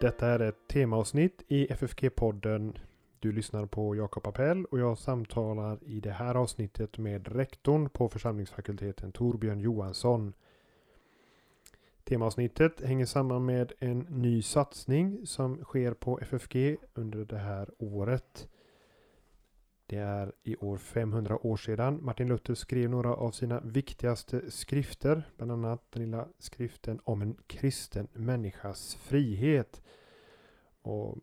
Detta är ett temaavsnitt i FFG-podden. Du lyssnar på Jakob Appell och jag samtalar i det här avsnittet med rektorn på församlingsfakulteten Torbjörn Johansson. Temaavsnittet hänger samman med en ny satsning som sker på FFG under det här året. Det är i år 500 år sedan Martin Luther skrev några av sina viktigaste skrifter, bland annat den lilla skriften om en kristen människas frihet. Och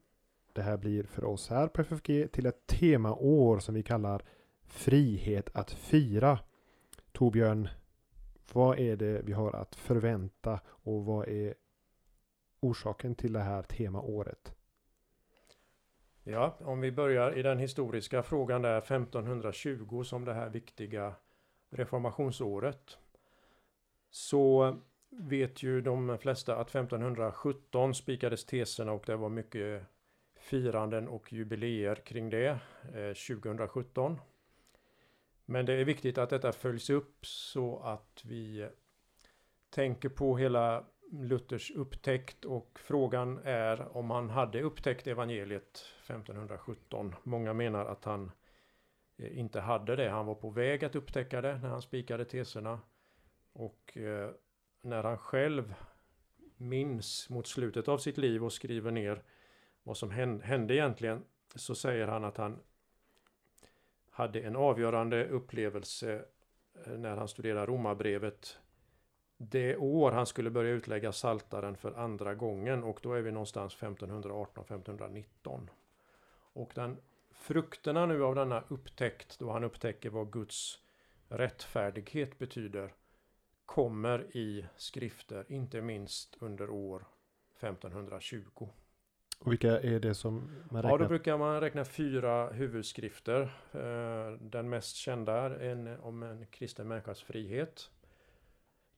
Det här blir för oss här på FFG till ett temaår som vi kallar Frihet att fira. Torbjörn, vad är det vi har att förvänta och vad är orsaken till det här temaåret? Ja, om vi börjar i den historiska frågan där 1520 som det här viktiga reformationsåret. Så vet ju de flesta att 1517 spikades teserna och det var mycket firanden och jubileer kring det eh, 2017. Men det är viktigt att detta följs upp så att vi tänker på hela Luthers upptäckt och frågan är om han hade upptäckt evangeliet 1517. Många menar att han eh, inte hade det. Han var på väg att upptäcka det när han spikade teserna. Och eh, när han själv minns mot slutet av sitt liv och skriver ner vad som hände egentligen så säger han att han hade en avgörande upplevelse eh, när han studerade romabrevet det år han skulle börja utlägga saltaren för andra gången och då är vi någonstans 1518-1519. Och den frukterna nu av denna upptäckt då han upptäcker vad Guds rättfärdighet betyder kommer i skrifter, inte minst under år 1520. Och vilka är det som man räknar? Ja, då brukar man räkna fyra huvudskrifter. Eh, den mest kända är en om en kristen människas frihet.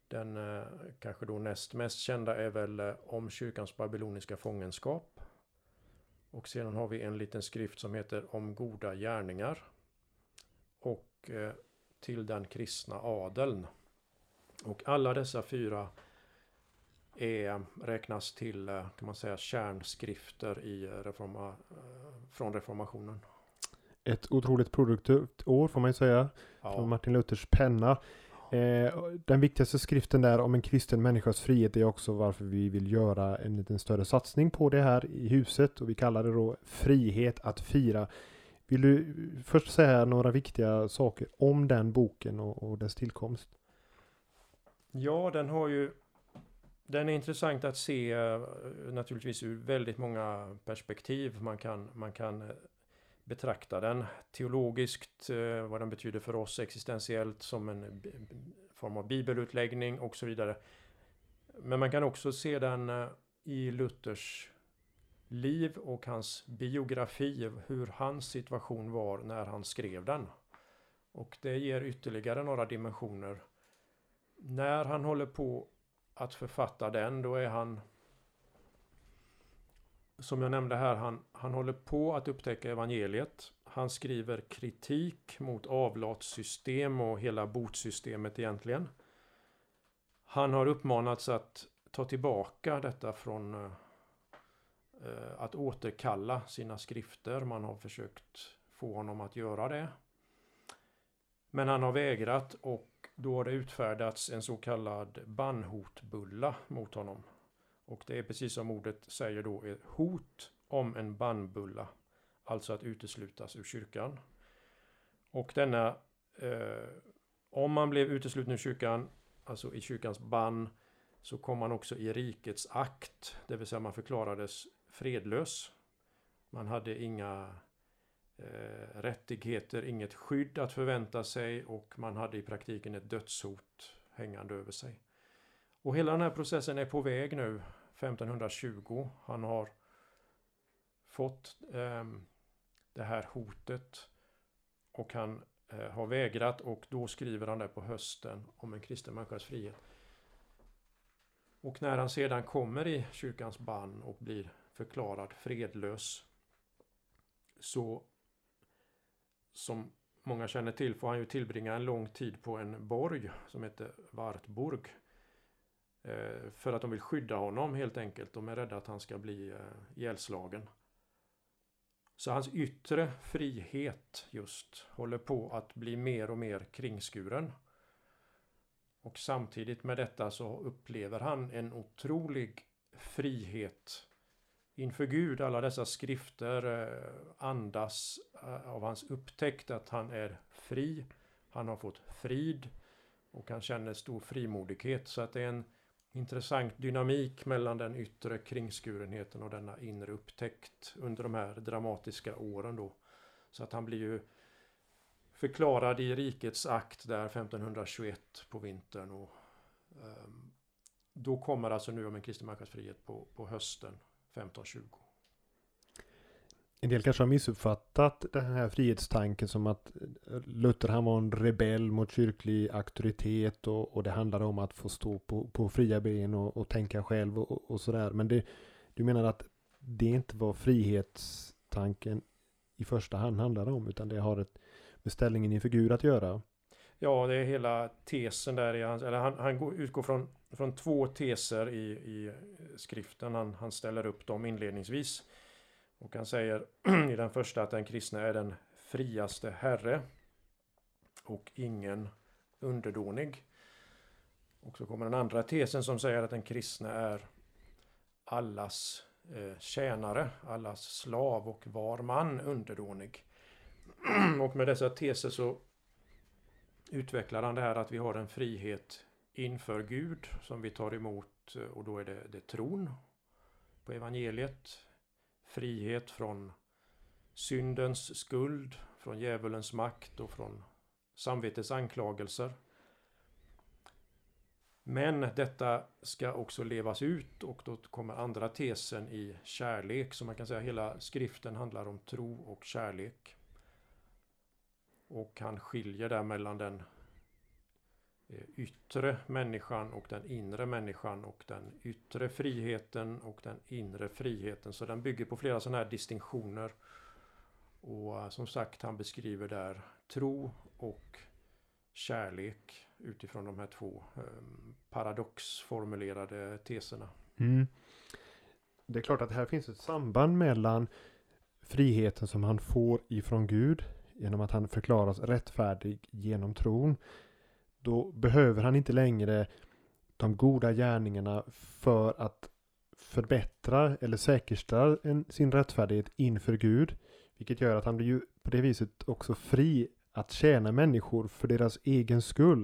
Den eh, kanske då näst mest kända är väl eh, om kyrkans babyloniska fångenskap. Och sedan har vi en liten skrift som heter Om goda gärningar. Och till den kristna adeln. Och alla dessa fyra är, räknas till kan man säga kärnskrifter i reforma, från reformationen. Ett otroligt produktivt år får man ju säga. Ja. Från Martin Luthers penna. Eh, den viktigaste skriften där om en kristen människas frihet är också varför vi vill göra en liten större satsning på det här i huset och vi kallar det då frihet att fira. Vill du först säga några viktiga saker om den boken och, och dess tillkomst? Ja, den har ju den är intressant att se eh, naturligtvis ur väldigt många perspektiv. Man kan, man kan eh, betrakta den teologiskt, eh, vad den betyder för oss existentiellt som en form av bibelutläggning och så vidare. Men man kan också se den eh, i Luthers liv och hans biografi, hur hans situation var när han skrev den. Och det ger ytterligare några dimensioner. När han håller på att författa den, då är han som jag nämnde här, han, han håller på att upptäcka evangeliet. Han skriver kritik mot avlatssystem och hela botsystemet egentligen. Han har uppmanats att ta tillbaka detta från eh, att återkalla sina skrifter. Man har försökt få honom att göra det. Men han har vägrat och då har det utfärdats en så kallad bannhotbulla mot honom. Och det är precis som ordet säger då ett hot om en bannbulla. Alltså att uteslutas ur kyrkan. Och denna, eh, om man blev utesluten ur kyrkan, alltså i kyrkans bann, så kom man också i rikets akt, det vill säga man förklarades fredlös. Man hade inga eh, rättigheter, inget skydd att förvänta sig och man hade i praktiken ett dödshot hängande över sig. Och hela den här processen är på väg nu 1520. Han har fått eh, det här hotet och han eh, har vägrat och då skriver han det på hösten om en kristen människas frihet. Och när han sedan kommer i kyrkans bann och blir förklarad fredlös så som många känner till får han ju tillbringa en lång tid på en borg som heter Wartburg. Eh, för att de vill skydda honom helt enkelt. De är rädda att han ska bli eh, ihjälslagen. Så hans yttre frihet just håller på att bli mer och mer kringskuren. Och samtidigt med detta så upplever han en otrolig frihet inför Gud. Alla dessa skrifter eh, andas av hans upptäckt att han är fri. Han har fått frid och han känner stor frimodighet. Så att det är en intressant dynamik mellan den yttre kringskurenheten och denna inre upptäckt under de här dramatiska åren då. Så att han blir ju förklarad i rikets akt där 1521 på vintern. Och, um, då kommer alltså nu om en kristen människas frihet på, på hösten 1520. En del kanske har missuppfattat den här frihetstanken som att Luther han var en rebell mot kyrklig auktoritet och, och det handlade om att få stå på, på fria ben och, och tänka själv och, och sådär. Men det, du menar att det inte var frihetstanken i första hand handlade om utan det har ett med ställningen inför Gud att göra? Ja, det är hela tesen där. I hans, eller han, han utgår från, från två teser i, i skriften. Han, han ställer upp dem inledningsvis. Och han säger i den första att den kristne är den friaste herre och ingen underdånig. Och så kommer den andra tesen som säger att den kristne är allas eh, tjänare, allas slav och var man underdånig. och med dessa teser så utvecklar han det här att vi har en frihet inför Gud som vi tar emot eh, och då är det, det tron på evangeliet. Frihet från syndens skuld, från djävulens makt och från samvetets anklagelser. Men detta ska också levas ut och då kommer andra tesen i kärlek. Så man kan säga att hela skriften handlar om tro och kärlek. Och han skiljer där mellan den Eh, yttre människan och den inre människan och den yttre friheten och den inre friheten. Så den bygger på flera sådana här distinktioner. Och eh, som sagt, han beskriver där tro och kärlek utifrån de här två ehm, paradoxformulerade teserna. Mm. Det är klart att här finns ett samband mellan friheten som han får ifrån Gud genom att han förklaras rättfärdig genom tron. Då behöver han inte längre de goda gärningarna för att förbättra eller säkerställa en, sin rättfärdighet inför Gud. Vilket gör att han blir ju på det viset också fri att tjäna människor för deras egen skull.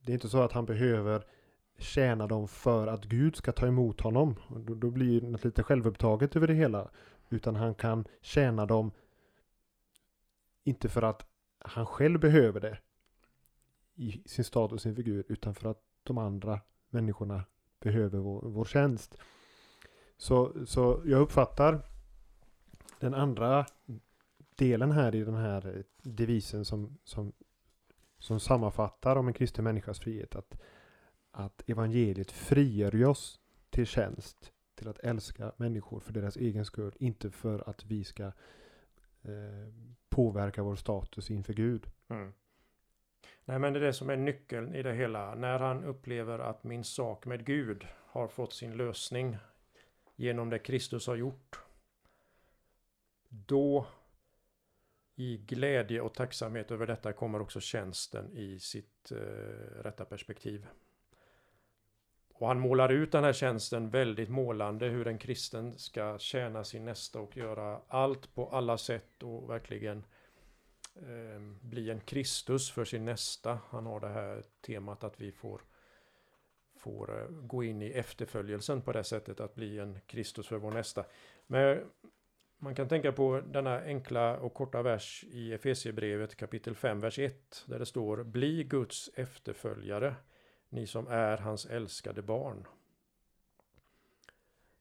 Det är inte så att han behöver tjäna dem för att Gud ska ta emot honom. Då, då blir det lite självupptaget över det hela. Utan han kan tjäna dem inte för att han själv behöver det i sin status sin figur utan för att de andra människorna behöver vår, vår tjänst. Så, så jag uppfattar den andra delen här i den här devisen som, som, som sammanfattar om en kristen människas frihet. Att, att evangeliet frigör oss till tjänst, till att älska människor för deras egen skull, inte för att vi ska eh, påverka vår status inför Gud. Mm. Nej men det är det som är nyckeln i det hela. När han upplever att min sak med Gud har fått sin lösning genom det Kristus har gjort. Då i glädje och tacksamhet över detta kommer också tjänsten i sitt eh, rätta perspektiv. Och han målar ut den här tjänsten väldigt målande hur en kristen ska tjäna sin nästa och göra allt på alla sätt och verkligen eh, Ehm, bli en Kristus för sin nästa. Han har det här temat att vi får, får eh, gå in i efterföljelsen på det sättet att bli en Kristus för vår nästa. Men man kan tänka på denna enkla och korta vers i Efesierbrevet kapitel 5, vers 1 där det står Bli Guds efterföljare ni som är hans älskade barn.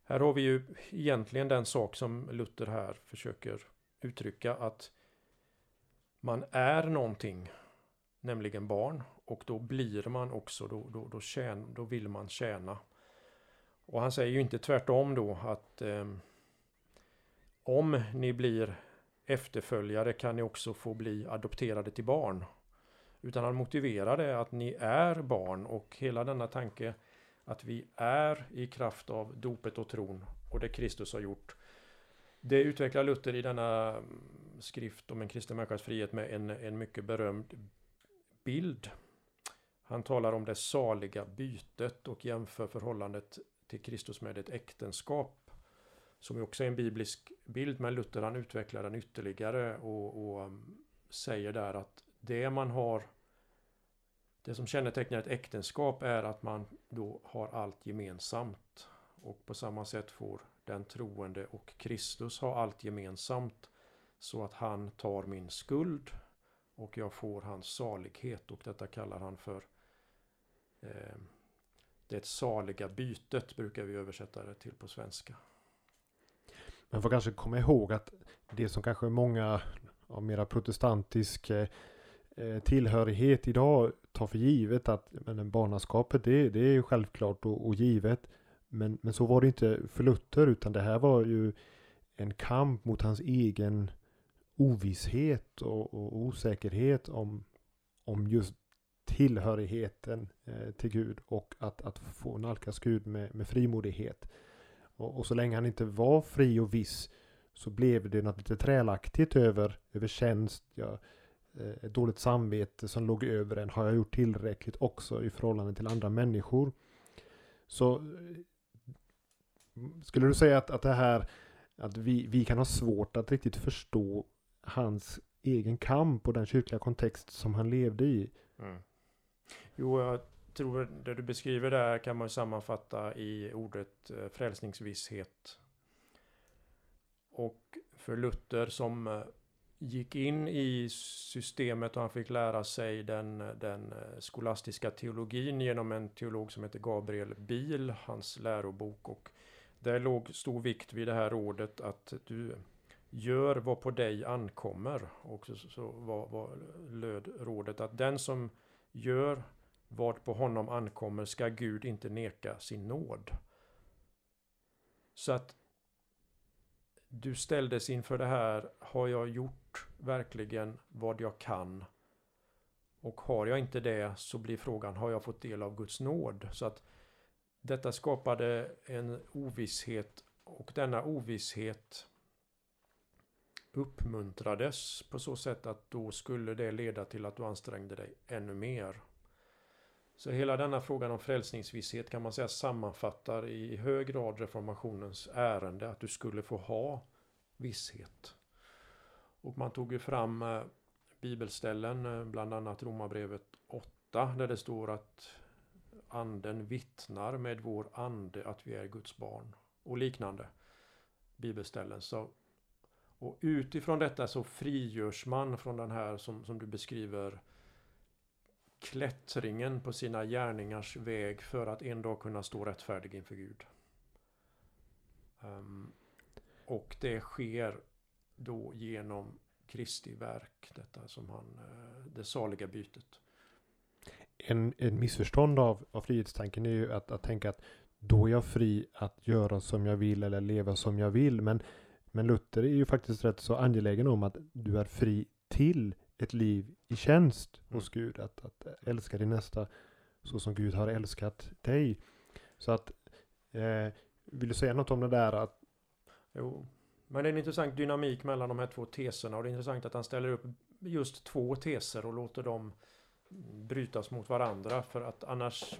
Här har vi ju egentligen den sak som Luther här försöker uttrycka att man är någonting, nämligen barn, och då blir man också, då, då, då, tjän, då vill man tjäna. Och han säger ju inte tvärtom då att eh, om ni blir efterföljare kan ni också få bli adopterade till barn. Utan han motiverar det att ni är barn och hela denna tanke att vi är i kraft av dopet och tron och det Kristus har gjort. Det utvecklar Luther i denna skrift om en kristen människas frihet med en, en mycket berömd bild. Han talar om det saliga bytet och jämför förhållandet till Kristus med ett äktenskap. Som också är en biblisk bild, men Luther han utvecklar den ytterligare och, och um, säger där att det man har det som kännetecknar ett äktenskap är att man då har allt gemensamt. Och på samma sätt får den troende och Kristus ha allt gemensamt. Så att han tar min skuld och jag får hans salighet och detta kallar han för eh, det saliga bytet brukar vi översätta det till på svenska. Man får kanske komma ihåg att det som kanske många av mera protestantisk eh, eh tillhörighet idag tar för givet att men, barnaskapet det, det är självklart och, och givet. Men, men så var det inte för Luther utan det här var ju en kamp mot hans egen ovisshet och, och osäkerhet om, om just tillhörigheten eh, till Gud och att, att få nalkas Gud med, med frimodighet. Och, och, så länge han inte var fri och viss så blev det något lite trälaktigt över, över tjänst, ja, eh, ett dåligt samvete som låg över en. Har jag gjort tillräckligt också i förhållande till andra människor? Så eh, skulle du säga att, att det här att vi, vi kan ha svårt att riktigt förstå hans egen kamp och den kyrkliga kontext som han levde i. Mm. Jo, jag tror det du beskriver där kan man sammanfatta i ordet eh, frälsningsvisshet. Och för Luther som eh, gick in i systemet och han fick lära sig den, den eh, skolastiska teologin genom en teolog som heter Gabriel Biel, hans lärobok. Och där låg stor vikt vid det här rådet att du Gör vad på dig ankommer. Och så, så var, var löd rådet att den som gör vad på honom ankommer ska Gud inte neka sin nåd. Så att du ställdes inför det här. Har jag gjort verkligen vad jag kan? Och har jag inte det så blir frågan, har jag fått del av Guds nåd? Så att detta skapade en ovisshet och denna ovisshet uppmuntrades på så sätt att då skulle det leda till att du ansträngde dig ännu mer. Så hela denna frågan om frälsningsvisshet kan man säga sammanfattar i hög grad reformationens ärende att du skulle få ha visshet. Och man tog ju fram eh, bibelställen, eh, bland annat Romarbrevet 8, där det står att anden vittnar med vår ande att vi är Guds barn och liknande bibelställen. Så och utifrån detta så frigörs man från den här som, som du beskriver klättringen på sina gärningars väg för att en dag kunna stå rättfärdig inför Gud. Um, och det sker då genom Kristi verk, detta som han, eh, det saliga bytet. En, en missförstånd av, av frihetstanken är ju att, att tänka att då är jag fri att göra som jag vill eller leva som jag vill. Men men Luther är ju faktiskt rätt så angelägen om att du är fri till ett liv i tjänst hos mm. Gud. Att, att älska din nästa så som Gud har älskat dig. Så att, eh, vill du säga något om det där? Att... Jo, men det är en intressant dynamik mellan de här två teserna och det är intressant att han ställer upp just två teser och låter dem brytas mot varandra för att annars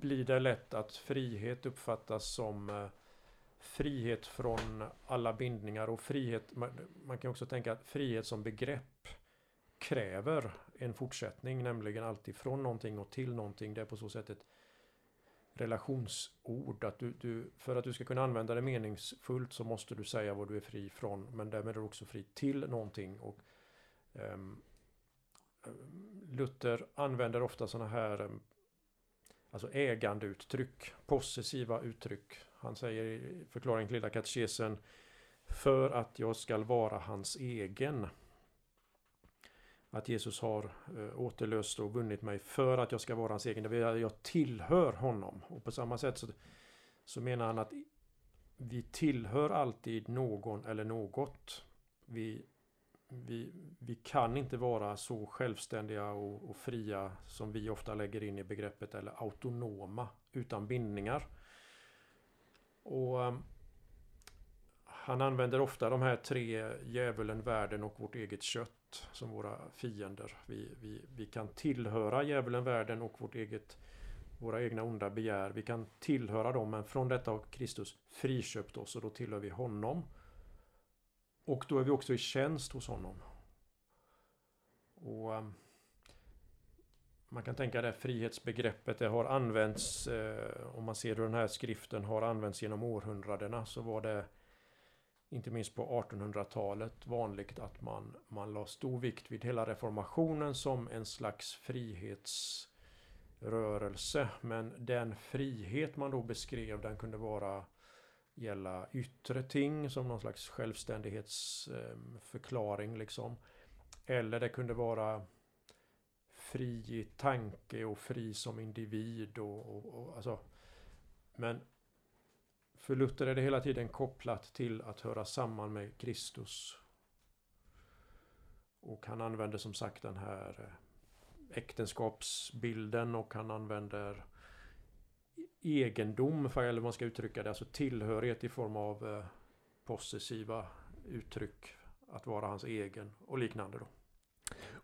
blir det lätt att frihet uppfattas som eh, frihet från alla bindningar och frihet, man, kan också tänka att frihet som begrepp kräver en fortsättning, nämligen alltid från någonting och till någonting. Det är på så sätt ett relationsord. Att du, du, för att du ska kunna använda det meningsfullt så måste du säga vad du är fri från, men därmed är du också fri till någonting. Och, um, Luther använder ofta sådana här um, alltså ägandeuttryck, possessiva uttryck han säger i förklaringen till lilla katekesen För att jag skall vara hans egen. Att Jesus har eh, återlöst och vunnit mig för att jag ska vara hans egen. Det vill säga jag tillhör honom. Och på samma sätt så, så menar han att vi tillhör alltid någon eller något. Vi vi, vi kan inte vara så självständiga och, och, fria som vi ofta lägger in i begreppet eller autonoma utan bindningar. Och um, Han använder ofta de här tre djävulen, världen och vårt eget kött som våra fiender. Vi, vi, vi kan tillhöra djävulen, världen och vårt eget våra egna onda begär. Vi kan tillhöra dem men från detta har Kristus friköpt oss och då tillhör vi honom. Och då är vi också i tjänst hos honom. Och um, man kan tänka det frihetsbegreppet det har använts eh, Om man ser hur den här skriften har använts genom århundradena så var det Inte minst på 1800-talet vanligt att man, man la stor vikt vid hela reformationen som en slags frihetsrörelse. Men den frihet man då beskrev den kunde vara gälla yttre ting som någon slags självständighetsförklaring eh, liksom. Eller det kunde vara fri i tanke och fri som individ och, och, och alltså. Men för Luther är det hela tiden kopplat till att höra samman med Kristus. Och han använder som sagt den här eh, äktenskapsbilden och han använder egendom, för, eller man ska uttrycka det, alltså tillhörighet i form av eh, possessiva uttryck. Att vara hans egen och liknande då.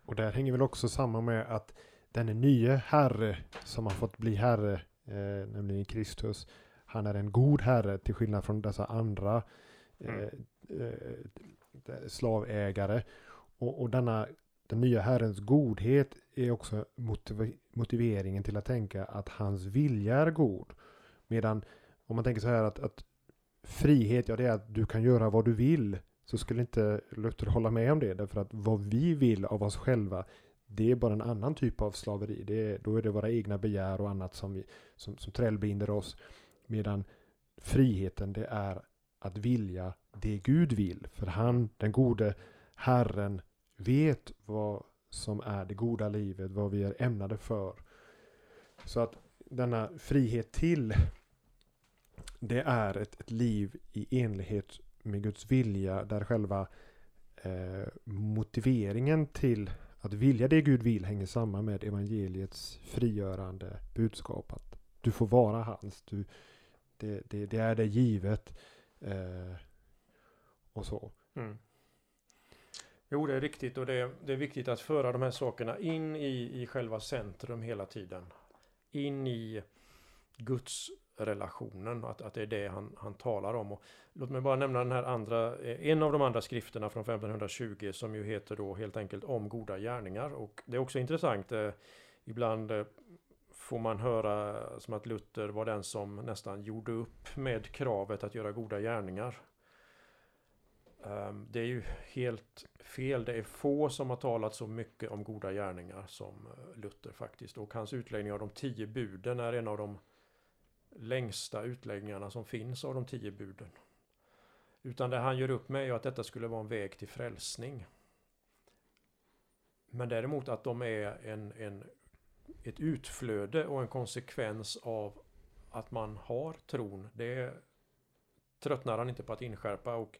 Och där hänger väl också samman med att den nye herre som har fått bli herre, eh, nämligen Kristus, han är en god herre till skillnad från dessa andra eh, mm. eh, slavägare. Och, och denna den nya Herrens godhet är också motiv motiveringen till att tänka att hans vilja är god. Medan om man tänker så här att, att frihet, ja det är att du kan göra vad du vill. Så skulle inte Luther hålla med om det. Därför att vad vi vill av oss själva, det är bara en annan typ av slaveri. Det är, då är det våra egna begär och annat som, vi, som, som trällbinder oss. Medan friheten, det är att vilja det Gud vill. För han, den gode Herren, vet vad som är det goda livet, vad vi är ämnade för. Så att denna frihet till det är ett, ett liv i enlighet med Guds vilja där själva eh, motiveringen till att vilja det Gud vill hänger samman med evangeliets frigörande budskap. Att du får vara hans. Du, det, det, det är det givet. Eh, och så. Mm. Jo, det är riktigt och det är, det är viktigt att föra de här sakerna in i, i själva centrum hela tiden. In i Guds relationen, att, att det är det han, han talar om. Och låt mig bara nämna den här andra, eh, en av de andra skrifterna från 1520 som ju heter då helt enkelt om goda gärningar. Och det är också intressant, eh, ibland eh, får man höra som att Luther var den som nästan gjorde upp med kravet att göra goda gärningar. Ehm, det är ju helt fel. Det är få som har talat så mycket om goda gärningar som eh, Luther faktiskt. Och hans utläggning av de tio buden är en av de längsta utläggningarna som finns av de tio buden. Utan det han gör upp med är att detta skulle vara en väg till frälsning. Men däremot att de är en, en, ett utflöde och en konsekvens av att man har tron. Det tröttnar han inte på att inskärpa. Och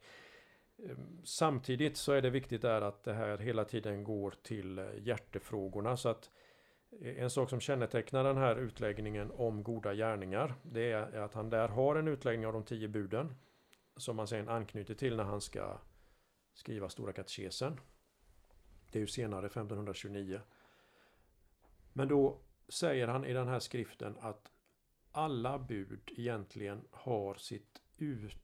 ehm, samtidigt så är det viktigt där att det här hela tiden går till hjärtefrågorna så att eh, en sak som kännetecknar den här utläggningen om goda gärningar det är att han där har en utläggning av de tio buden som man sen anknyter till när han ska skriva Stora katekesen. Det är ju senare 1529. Men då säger han i den här skriften att alla bud egentligen har sitt ut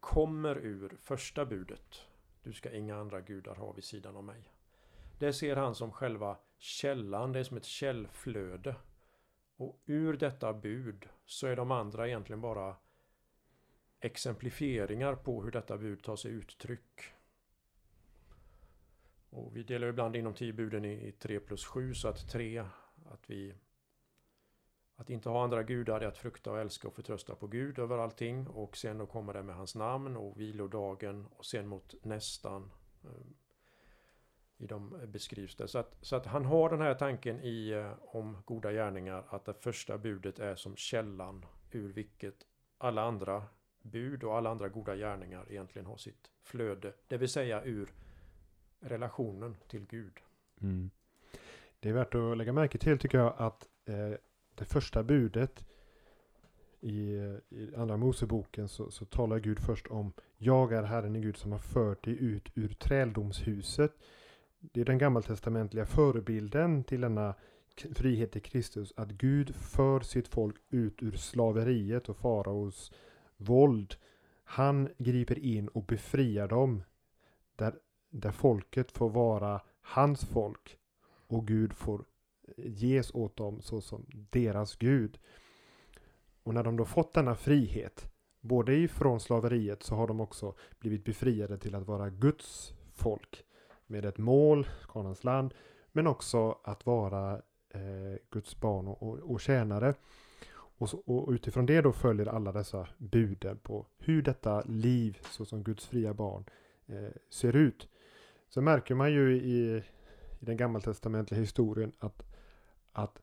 kommer ur första budet. Du ska inga andra gudar ha vid sidan av mig. Det ser han som själva källan, det är som ett källflöde. Och ur detta bud så är de andra egentligen bara exemplifieringar på hur detta bud tar sig uttryck. Och vi delar ibland in de tio buden i 3 plus 7 så att 3, att vi att inte ha andra gudar är att frukta och älska och förtrösta på Gud över allting och sen då kommer det med hans namn och vilodagen och sen mot nästan eh, i de beskrivs det. Så att, så att han har den här tanken i eh, om goda gärningar att det första budet är som källan ur vilket alla andra bud och alla andra goda gärningar egentligen har sitt flöde. Det vill säga ur relationen till Gud. Mm. Det är värt att lägga märke till tycker jag att eh, det första budet i, eh, i andra Moseboken så, så talar Gud först om Jag är Herren i Gud som har fört dig ut ur träldomshuset. Det är den gammaltestamentliga förebilden till denna frihet i Kristus. Att Gud för sitt folk ut ur slaveriet och faraos våld. Han griper in och befriar dem. Där, där folket får vara hans folk. Och Gud får ges åt dem såsom deras Gud. Och när de då fått denna frihet, både ifrån slaveriet så har de också blivit befriade till att vara Guds folk. Med ett mål, Kanans land, men också att vara eh, Guds barn och, och, och tjänare. Och, så, och, utifrån det då följer alla dessa buden på hur detta liv såsom Guds fria barn eh, ser ut. Så märker man ju i, i den gammaltestamentliga historien att, att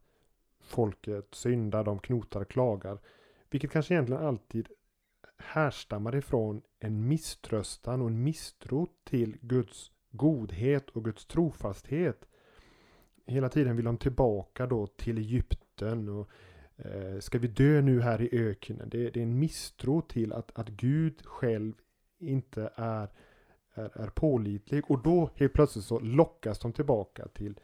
folket syndar, de knotar, klagar. Vilket kanske egentligen alltid härstammar ifrån en misströstan och en misstro till Guds godhet och Guds trofasthet. Hela tiden vill de tillbaka då till Egypten och eh, ska vi dö nu här i öknen? Det, det, är en misstro till att, att Gud själv inte är, är, är pålitlig och då helt plötsligt så lockas de tillbaka till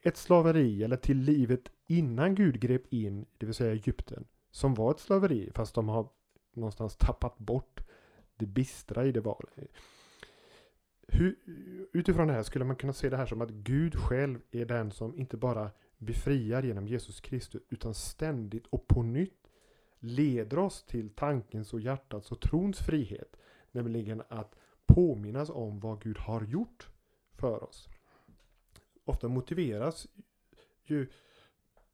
ett slaveri eller till livet innan Gud grep in, det vill säga Egypten, som var ett slaveri, fast de har någonstans tappat bort det bistra i det valet. Hur, utifrån det här skulle man kunna se det här som att Gud själv är den som inte bara befriar genom Jesus Kristus, utan ständigt och på nytt leder oss till tankens och hjärtats och trons frihet. Nämligen att påminnas om vad Gud har gjort för oss. Ofta motiveras ju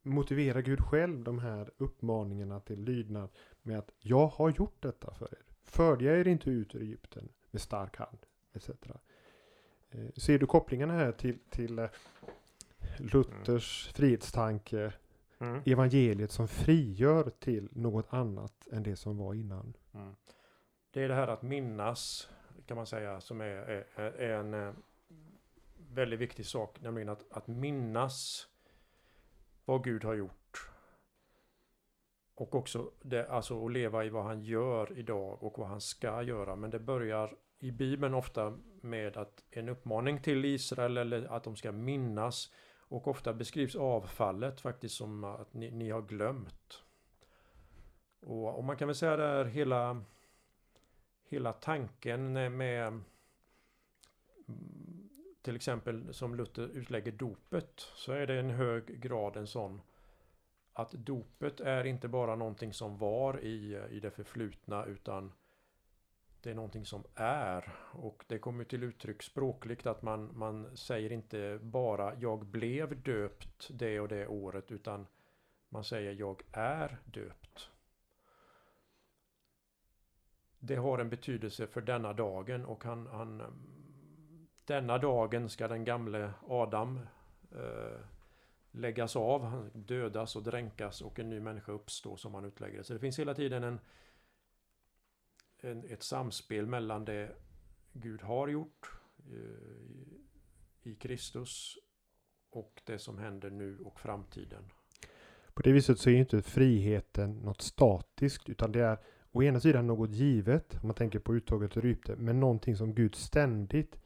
motiverar Gud själv de här uppmaningarna till lydnad med att jag har gjort detta för er. Förde jag er inte ut ur Egypten med stark hand etc. Eh, ser du kopplingarna här till, till eh, Luthers mm. frihetstanke, mm. evangeliet som frigör till något annat än det som var innan? Mm. Det är det här att minnas, kan man säga, som är, är, är en eh, väldigt viktig sak, nämligen att, att minnas vad Gud har gjort. Och också det, alltså att leva i vad han gör idag och vad han ska göra. Men det börjar i Bibeln ofta med att en uppmaning till Israel eller att de ska minnas. Och ofta beskrivs avfallet faktiskt som att ni, ni har glömt. Och, och, man kan väl säga där hela, hela tanken med till exempel som Luther utlägger dopet så är det en hög grad en sån att dopet är inte bara någonting som var i, i det förflutna utan det är någonting som är och det kommer till uttryck språkligt att man, man säger inte bara jag blev döpt det och det året utan man säger jag är döpt. Det har en betydelse för denna dagen och han, han denna dagen ska den gamle Adam eh, läggas av, han dödas och dränkas och en ny människa uppstå som han utlägger det. Så det finns hela tiden en, en, ett samspel mellan det Gud har gjort eh, i Kristus och det som händer nu och framtiden. På det viset så är inte friheten något statiskt utan det är å ena sidan något givet, om man tänker på uttåget ur Rypte, men någonting som Gud ständigt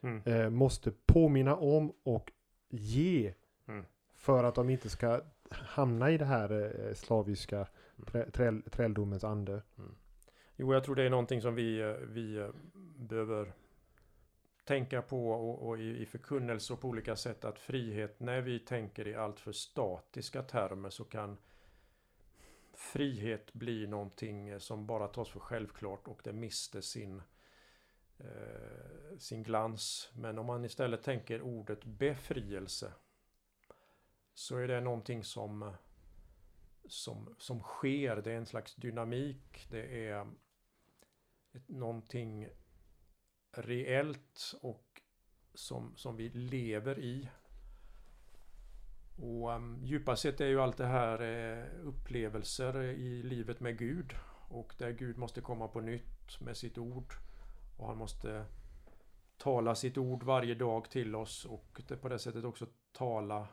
mm. eh, måste påminna om och ge mm. för att de inte ska hamna i det här eh, slaviska träl, träldomens ande. Mm. Jo, jag tror det är någonting som vi, eh, vi eh, behöver tänka på och, och i, i förkunnelse och på olika sätt att frihet, när vi tänker i allt för statiska termer så kan frihet bli någonting eh, som bara tas för självklart och det mister sin eh, sin glans. Men om man istället tänker ordet befrielse så är det någonting som, som, som sker. Det är en slags dynamik. Det är ett, någonting reellt och som, som vi lever i. Och um, djupast sett är ju allt det här eh, upplevelser i livet med Gud. och där Gud måste komma på nytt med sitt ord. Och han måste tala sitt ord varje dag till oss och det på det sättet också tala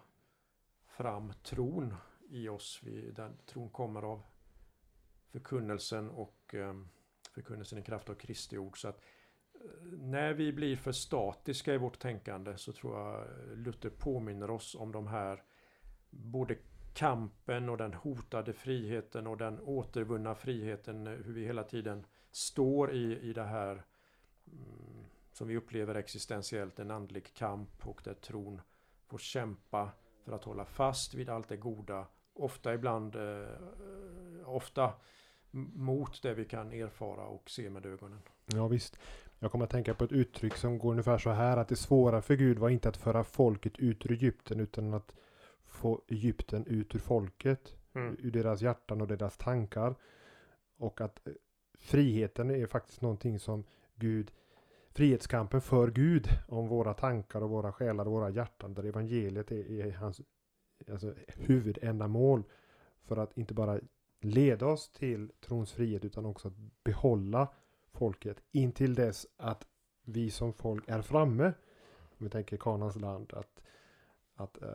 fram tron i oss. Vi, den tron kommer av förkunnelsen och um, förkunnelsen i kraft av Kristi ord. Så att eh, när vi blir för statiska i vårt tänkande så tror jag Luther påminner oss om de här både kampen och den hotade friheten och den återvunna friheten, eh, hur vi hela tiden står i, i det här mm, som vi upplever existentiellt, en andlig kamp och där tron får kämpa för att hålla fast vid allt det goda. Ofta ibland, eh, ofta mot det vi kan erfara och se med ögonen. Ja visst. Jag kommer att tänka på ett uttryck som går ungefär så här att det svåra för Gud var inte att föra folket ut ur Egypten utan att få Egypten ut ur folket. Mm. Ur deras hjärtan och deras tankar. Och att eh, friheten är faktiskt någonting som Gud Frihetskampen för Gud om våra tankar och våra själar och våra hjärtan där evangeliet är, är hans alltså, huvudändamål. För att inte bara leda oss till trons frihet utan också att behålla folket intill dess att vi som folk är framme. Om vi tänker Kanans land. Att, att eh,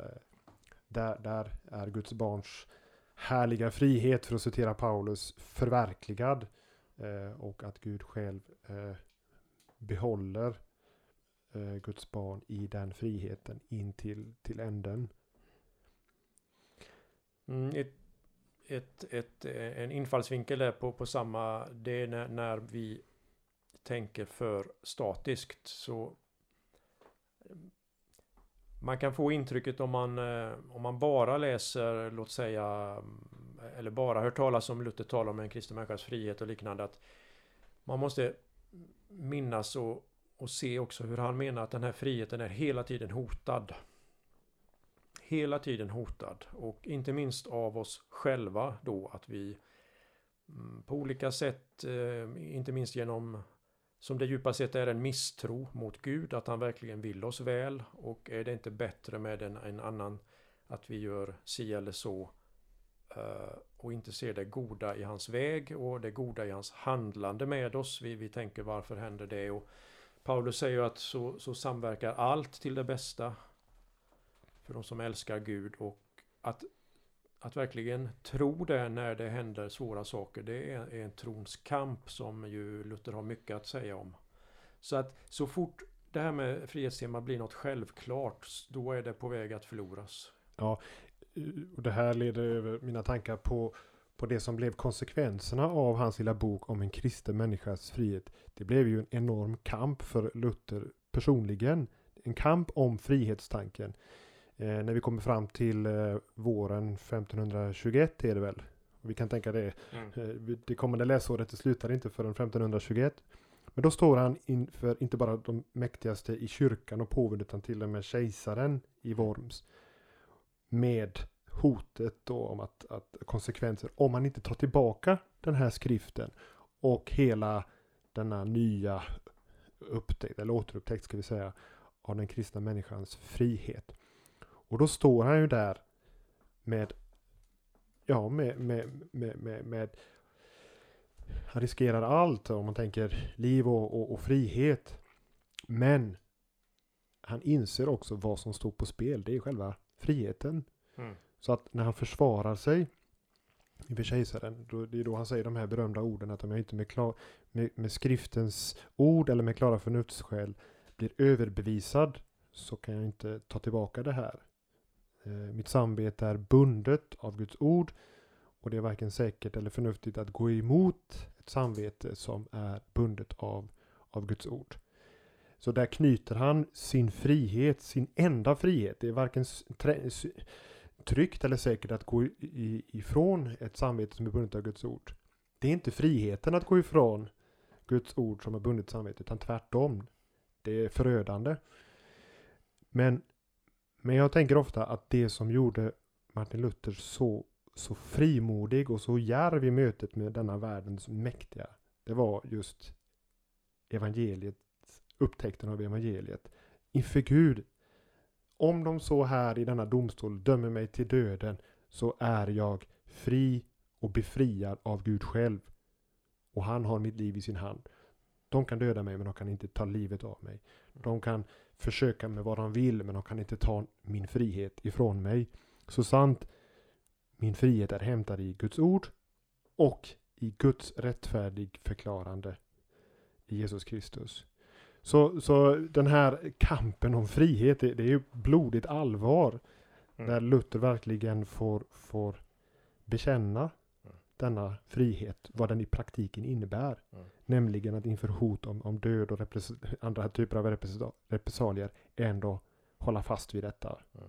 där, där är Guds barns härliga frihet, för att citera Paulus, förverkligad. Eh, och att Gud själv eh, behåller eh, Guds barn i den friheten in till, till änden. Mm, ett, ett, ett, eh, en infallsvinkel där på, på samma, det är när, när vi tänker för statiskt så eh, man kan få intrycket om man, eh, om man bara läser, låt säga, mm, eller bara hör talas om Luther talar om en kristen människas frihet och liknande, att man måste minnas och, och se också hur han menar att den här friheten är hela tiden hotad. Hela tiden hotad och inte minst av oss själva då att vi mm, på olika sätt, eh, inte minst genom som det djupast sett är en misstro mot Gud, att han verkligen vill oss väl och är det inte bättre med en, en annan att vi gör si eller så eh, och inte ser det goda i hans väg och det goda i hans handlande med oss. Vi, vi tänker varför händer det? Och Paulus säger att så, så samverkar allt till det bästa för de som älskar Gud och att att verkligen tro det när det händer svåra saker, det är en trons kamp som ju Luther har mycket att säga om. Så att så fort det här med frihetstema blir något självklart, då är det på väg att förloras. Ja, eh, och det här leder över mina tankar på, på det som blev konsekvenserna av hans lilla bok om en kristen människas frihet. Det blev ju en enorm kamp för Luther personligen. En kamp om frihetstanken. Eh, när vi kommer fram till eh, våren 1521 är det väl. Vi kan tänka det. Mm. Eh, det kommande läsåret det slutar inte förrän 1521. Men då står han inför inte bara de mäktigaste i kyrkan och påven utan till och med kejsaren i Worms. Med hotet då om att, att konsekvenser om man inte tar tillbaka den här skriften och hela denna nya upptäckt, eller återupptäckt ska vi säga, av den kristna människans frihet. Och då står han ju där med, ja, med, med, med, med, med han riskerar allt om man tänker liv och, och, och frihet. Men han inser också vad som står på spel. Det är själva friheten. Mm. Så att när han försvarar sig inför kejsaren, då, det är då han säger de här berömda orden att om jag inte med, klar, med, med skriftens ord eller med klara förnuftsskäl blir överbevisad så kan jag inte ta tillbaka det här. Eh, mitt samvete är bundet av Guds ord och det är varken säkert eller förnuftigt att gå emot ett samvete som är bundet av, av Guds ord. Så där knyter han sin frihet, sin enda frihet. Det är varken tryggt eller säkert att gå ifrån ett samvete som är bundet av Guds ord. Det är inte friheten att gå ifrån Guds ord som är bundet samvete, utan tvärtom. Det är förödande. Men men jag tänker ofta att det som gjorde Martin Luther så, så frimodig och så djärv i mötet med denna världens mäktiga, det var just evangeliet, upptäckten av evangeliet. Inför Gud, om de så här i denna domstol dömer mig till döden, så är jag fri och befriad av Gud själv. och han har mitt liv i sin hand. De kan döda mig men de kan inte ta livet av mig. De kan försöka med vad de vill men de kan inte ta min frihet ifrån mig. Så sant min frihet är hämtad i Guds ord och i Guds rättfärdig förklarande i Jesus Kristus. Så, så den här kampen om frihet, det, det är ju blodigt allvar. Mm. Där Luther verkligen får, får bekänna. Denna frihet, vad den i praktiken innebär. Mm. Nämligen att inför hot om, om död och andra typer av repressa- repressalier ändå hålla fast vid detta. Mm.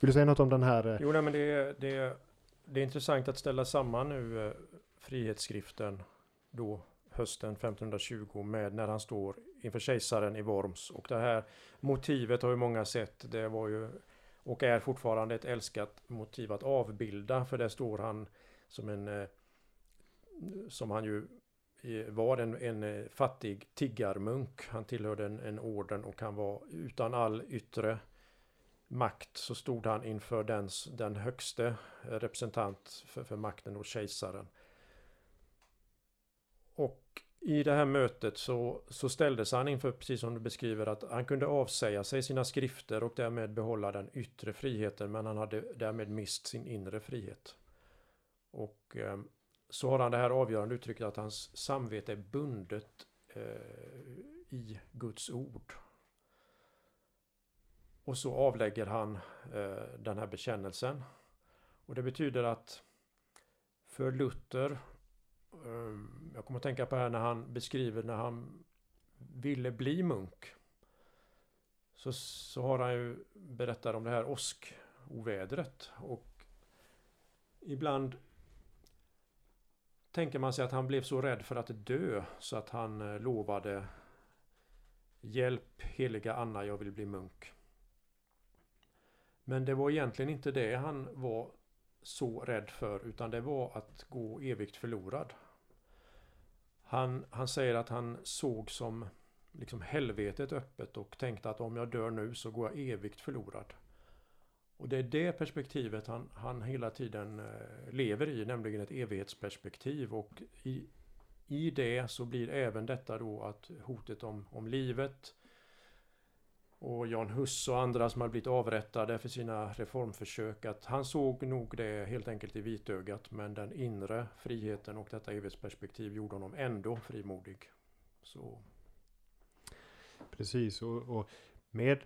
Vill du säga något om den här? eh, Jo, nej, men det är, det, det är intressant att ställa samman nu eh, frihetsskriften då hösten 1520 med när han står inför kejsaren i Worms. Och det här motivet har ju många sett. Det var ju och är fortfarande ett älskat motiv att avbilda. För där står han som en eh, som han ju eh, var en, en eh, fattig tiggarmunk. Han tillhörde en, en orden och han var utan all yttre makt så stod han inför den, den högste eh, representant för, för makten och kejsaren. Och i det här mötet så, så ställdes han inför, precis som du beskriver, att han kunde avsäga sig sina skrifter och därmed behålla den yttre friheten men han hade därmed mist sin inre frihet. Och eh, så har han det här avgörande uttrycket att hans samvete är bundet eh, i Guds ord. Och så avlägger han eh, den här bekännelsen. Och det betyder att för Luther, eh, jag kommer att tänka på här när han beskriver när han ville bli munk. Så, så har han ju berättat om det här åskovädret. Och ibland tänker man sig att han blev så rädd för att dö så att han eh, lovade Hjälp heliga Anna, jag vill bli munk. Men det var egentligen inte det han var så rädd för utan det var att gå evigt förlorad. Han, han säger att han såg som liksom helvetet öppet och tänkte att om jag dör nu så går jag evigt förlorad. Och det är det perspektivet han, han hela tiden eh, lever i, nämligen ett evighetsperspektiv. Och i, i det så blir även detta då att hotet om, om livet och Jan Hus och andra som har blivit avrättade för sina reformförsök att han såg nog det helt enkelt i vitögat men den inre friheten och detta evighetsperspektiv gjorde honom ändå frimodig. Så Precis, och, och med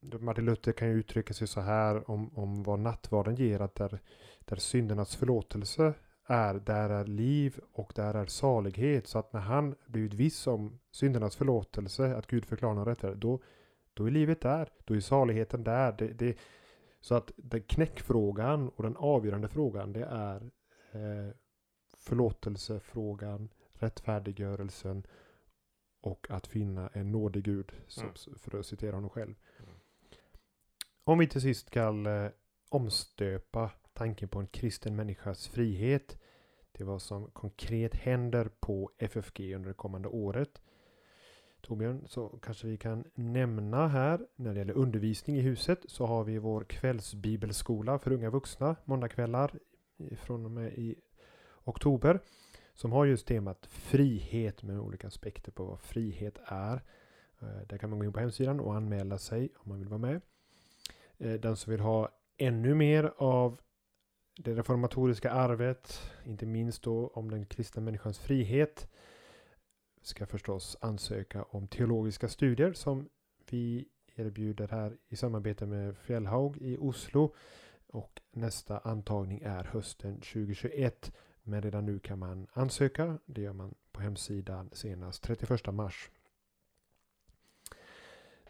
Martin Luther kan ju uttrycka sig så här om, om vad nattvarden ger, att där, där syndernas förlåtelse är, där är liv och där är salighet. Så att när han blivit viss om syndernas förlåtelse, att Gud förklarar honom rättfärdig, då, då är livet där, då är saligheten där. Det, det, så att den knäckfrågan och den avgörande frågan det är eh, förlåtelsefrågan, rättfärdiggörelsen och att finna en nådig Gud, som, Mm. för att citera honom själv. Om vi till sist ska eh, omstöpa tanken på en kristen människas frihet till vad som konkret händer på FFG under det kommande året. Torbjörn, så kanske vi kan nämna här när det gäller undervisning i huset så har vi vår kvällsbibelskola för unga vuxna måndagkvällar från och med i oktober som har just temat frihet med olika aspekter på vad frihet är. Eh, där kan man gå in på hemsidan och anmäla sig om man vill vara med. Eh, Den som vill ha ännu mer av det reformatoriska arvet, inte minst då om den kristna människans frihet, ska förstås ansöka om teologiska studier som vi erbjuder här i samarbete med Fjällhaug i Oslo. Och nästa antagning är hösten 2021. Men redan nu kan man ansöka. Det gör man på hemsidan senast 31 mars.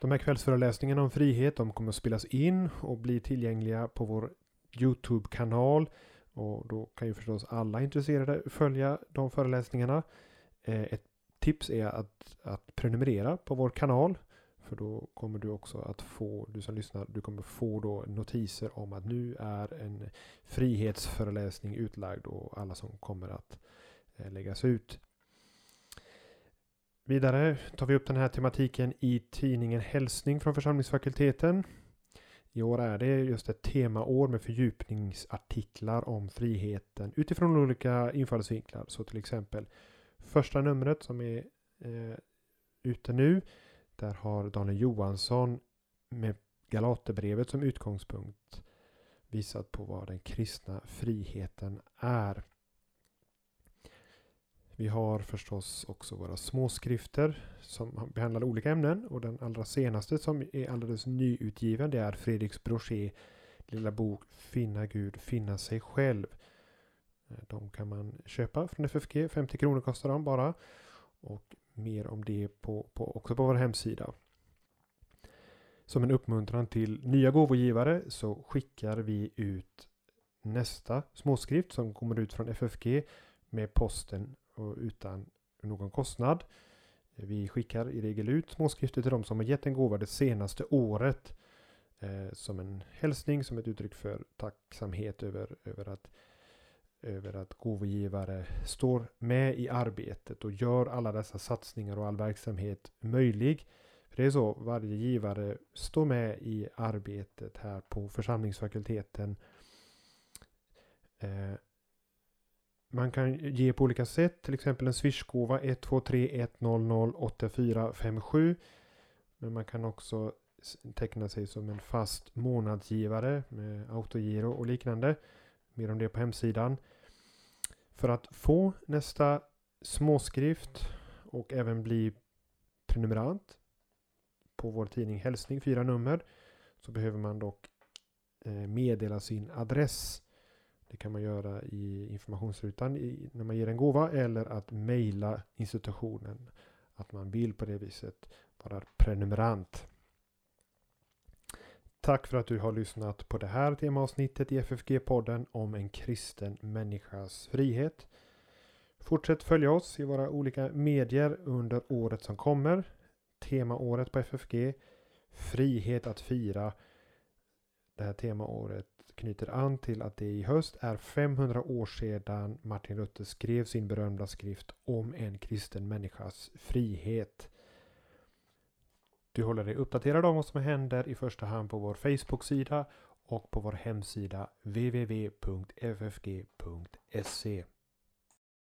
De här kvällsföreläsningarna om frihet de kommer att spelas in och bli tillgängliga på vår Youtube-kanal. Och då kan ju förstås alla intresserade följa de föreläsningarna. Eh, ett tips är att, att prenumerera på vår kanal. För då kommer du också att få, du som lyssnar, du kommer få då notiser om att nu är en frihetsföreläsning utlagd och alla som kommer att eh, läggas ut. Vidare tar vi upp den här tematiken i tidningen Hälsning från församlingsfakulteten. I år är det just ett temaår med fördjupningsartiklar om friheten utifrån olika infallsvinklar. Så till exempel första numret som är eh, ute nu. Där har Daniel Johansson med Galaterbrevet som utgångspunkt visat på vad den kristna friheten är. Vi har förstås också våra småskrifter som behandlar olika ämnen och den allra senaste som är alldeles nyutgiven det är Fredriks Brochet lilla bok Finna Gud, finna sig själv. De kan man köpa från FFG, 50 kronor kostar de bara. Och mer om det på, på, också på vår hemsida. Som en uppmuntran till nya gåvogivare så skickar vi ut nästa småskrift som kommer ut från FFG med posten och utan någon kostnad. Vi skickar i regel ut småskrifter till de som har gett en gåva det senaste året. Eh, som en hälsning, som ett uttryck för tacksamhet över, över, att, över att gåvogivare står med i arbetet och gör alla dessa satsningar och all verksamhet möjlig. För Det är så, varje givare står med i arbetet här på församlingsfakulteten. Eh, man kan ge på olika sätt, till exempel en swishgåva 123 100 8457. Men man kan också teckna sig som en fast månadsgivare med autogiro och liknande. Mer om det på hemsidan. För att få nästa småskrift och även bli prenumerant på vår tidning Hälsning, fyra nummer, så behöver man dock eh, meddela sin adress det kan man göra i informationsrutan i, när man ger en gåva eller att mejla institutionen att man vill på det viset vara prenumerant. Tack för att du har lyssnat på det här temaavsnittet i FFG-podden om en kristen människas frihet. Fortsätt följa oss i våra olika medier under året som kommer. Temaåret på FFG. Frihet att fira. Det här temaåret knyter an till att det i höst är 500 år sedan Martin Luther skrev sin berömda skrift om en kristen människas frihet. Du håller dig uppdaterad om vad som händer i första hand på vår Facebook-sida och på vår hemsida www.ffg.se